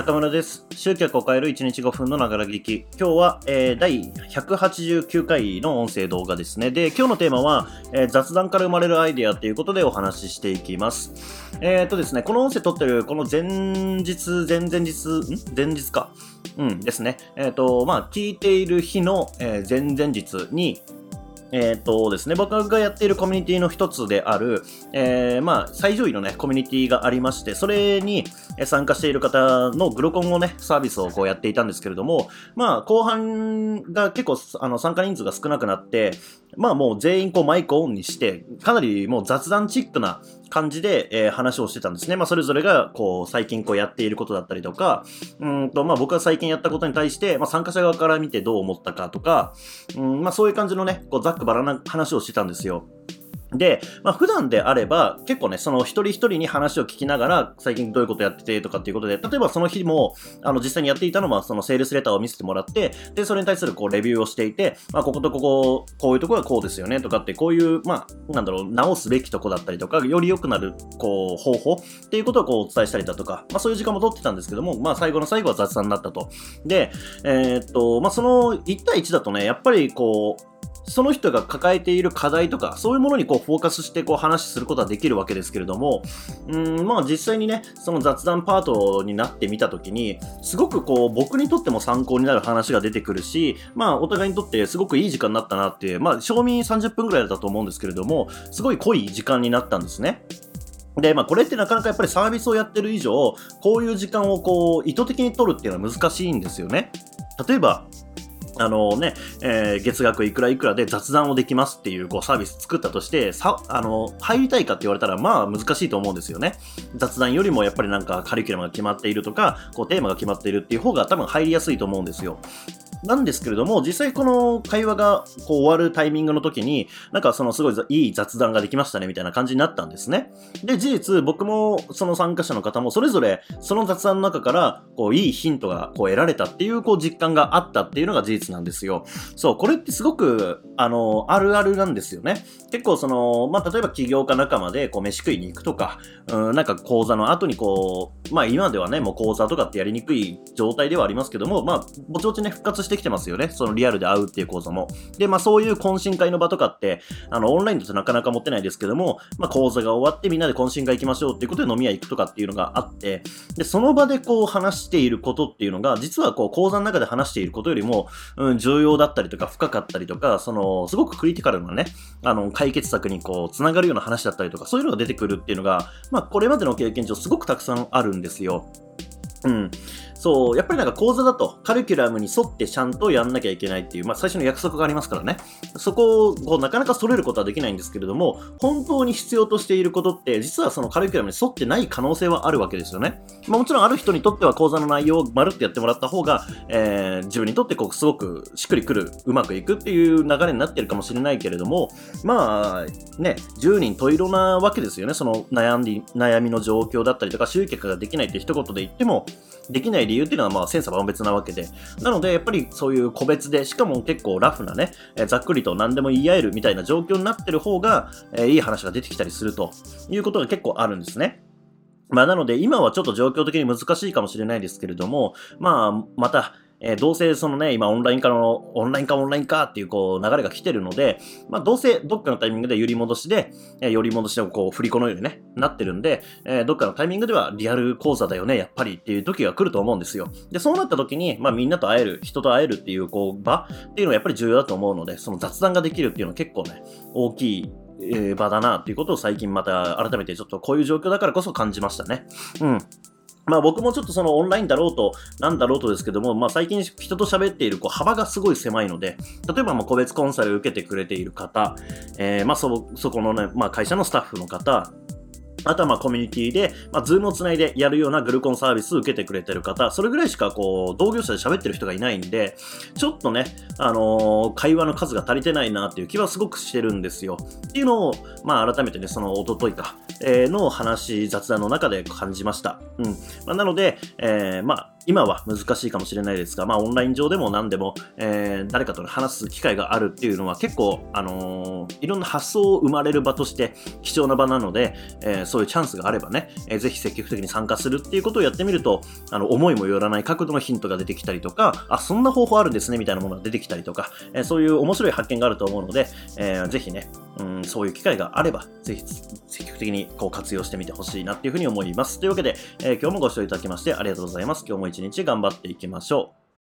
中村です。集客を変える1日5分のながら聞き。今日は、えー、第189回の音声動画ですね。で、今日のテーマは、えー、雑談から生まれるアイデアということでお話ししていきます。えー、っとですね、この音声撮ってる、この前日、前々日、ん？前日か。うんですね。えっ、と、まあ、聞いている日の、えー、前々日に、えっ、とですね、僕がやっているコミュニティの一つである、えー、まあ、最上位のね、コミュニティがありまして、それに参加している方のグロコンをね、サービスをこうやっていたんですけれども、まあ、後半が結構、あの、参加人数が少なくなって、まあもう全員こうマイクオンにして、かなりもう雑談チックな感じで、えー、話をしてたんですね。まあそれぞれがこう最近こうやっていることだったりとか、うんとまあ僕が最近やったことに対して、まあ参加者側から見てどう思ったかとか、うんまあそういう感じのね、こうざっくばらな話をしてたんですよ。で、まあ普段であれば、結構ね、その一人一人に話を聞きながら、最近どういうことやっててとかっていうことで、例えばその日も、あの実際にやっていたのは、そのセールスレターを見せてもらって、で、それに対するこうレビューをしていて、まあこことここ、こういうとこはこうですよねとかって、こういう、まあ、なんだろう、直すべきとこだったりとか、より良くなる、こう、方法っていうことをこうお伝えしたりだとか、まあそういう時間も取ってたんですけども、まあ最後の最後は雑談になったと。で、えー、っと、まあその1対1だとね、やっぱりこう、その人が抱えている課題とか、そういうものにこうフォーカスしてこう話することはできるわけですけれども、うん、まあ実際にね、その雑談パートになってみたときに、すごくこう僕にとっても参考になる話が出てくるし、まあお互いにとってすごくいい時間になったなっていう、まあ賞味30分くらいだったと思うんですけれども、すごい濃い時間になったんですね。で、まあこれってなかなかやっぱりサービスをやってる以上、こういう時間をこう意図的に取るっていうのは難しいんですよね。例えば、あのね、えー、月額いくらいくらで雑談をできますっていうこうサービス作ったとして、さ、あの、入りたいかって言われたら、まあ難しいと思うんですよね。雑談よりもやっぱりなんかカリキュラムが決まっているとか、こうテーマが決まっているっていう方が多分入りやすいと思うんですよ。なんですけれども、実際この会話がこう終わるタイミングの時に、なんかそのすごいいい雑談ができましたねみたいな感じになったんですね。で、事実僕もその参加者の方もそれぞれその雑談の中からこういいヒントがこう得られたっていうこう実感があったっていうのが事実なんですよ。そう、これってすごくあの、あるあるなんですよね。結構その、まあ、例えば起業家仲間でこう飯食いに行くとか、うん、なんか講座の後にこう、まあ今ではね、もう講座とかってやりにくい状態ではありますけども、まあ、ぼちぼちね、復活してしてきてますよね。そのリアルで会うっていう講座も。で、まあそういう懇親会の場とかって、あの、オンラインだとなかなか持ってないですけども、まあ講座が終わってみんなで懇親会行きましょうっていうことで飲み屋行くとかっていうのがあって、で、その場でこう話していることっていうのが、実はこう講座の中で話していることよりも、うん、重要だったりとか深かったりとか、その、すごくクリティカルなね、あの、解決策にこう、つながるような話だったりとか、そういうのが出てくるっていうのが、まあこれまでの経験上すごくたくさんあるんですよ。うん。そう、やっぱりなんか講座だとカリキュラムに沿ってちゃんとやんなきゃいけないっていう、まあ最初の約束がありますからね。そこをこうなかなか揃えることはできないんですけれども、本当に必要としていることって、実はそのカリキュラムに沿ってない可能性はあるわけですよね。まあもちろんある人にとっては講座の内容をまるっとやってもらった方が、えー、自分にとってこうすごくしっくりくる、うまくいくっていう流れになってるかもしれないけれども、まあね、10人十色なわけですよね。その悩んで、悩みの状況だったりとか、集客ができないって一言で言っても、できない理由っていうのはまあ千差万別なわけで。なので、やっぱりそういう個別で、しかも結構ラフなね、えざっくりと何でも言い合えるみたいな状況になってる方が、えいい話が出てきたりするということが結構あるんですね。まあなので今はちょっと状況的に難しいかもしれないですけれども、まあまた、えー、どうせそのね、今オンライン化の、オンライン化オンライン化っていうこう流れが来てるので、まあどうせどっかのタイミングで揺り戻しで、えー、揺り戻しでこう振り子のようにね、なってるんで、えー、どっかのタイミングではリアル講座だよね、やっぱりっていう時が来ると思うんですよ。で、そうなった時に、まあみんなと会える、人と会えるっていうこう場っていうのはやっぱり重要だと思うので、その雑談ができるっていうのは結構ね、大きいえ場だなっていうことを最近また改めてちょっとこういう状況だからこそ感じましたね。うん。まあ僕もちょっとそのオンラインだろうと、なんだろうとですけども、まあ最近人と喋っているこう幅がすごい狭いので、例えばまあ個別コンサルを受けてくれている方、えー、まあそ、そこのね、まあ会社のスタッフの方、あとはまコミュニティで、まあ、 Zoom をつないでやるようなグルコンサービスを受けてくれてる方、それぐらいしかこう、同業者で喋ってる人がいないんで、ちょっとね、あのー、会話の数が足りてないなっていう気はすごくしてるんですよ。っていうのを、まあ改めてね、その一昨日か、えー、の話、雑談の中で感じました。うん。まあ、なので、えー、まあ、今は難しいかもしれないですが、まあ、オンライン上でも何でも、えー、誰かと話す機会があるっていうのは結構、あのー、いろんな発想を生まれる場として貴重な場なので、えー、そういうチャンスがあればね、えー、ぜひ積極的に参加するっていうことをやってみると、あの、思いもよらない角度のヒントが出てきたりとか、あ、そんな方法あるんですね、みたいなものが出てきたりとか、えー、そういう面白い発見があると思うので、えー、ぜひね、うん、そういう機会があれば、ぜひ積極的にこう活用してみてほしいなっていうふうに思います。というわけで、えー、今日もご視聴いただきましてありがとうございます。今日も一日頑張っていきましょう。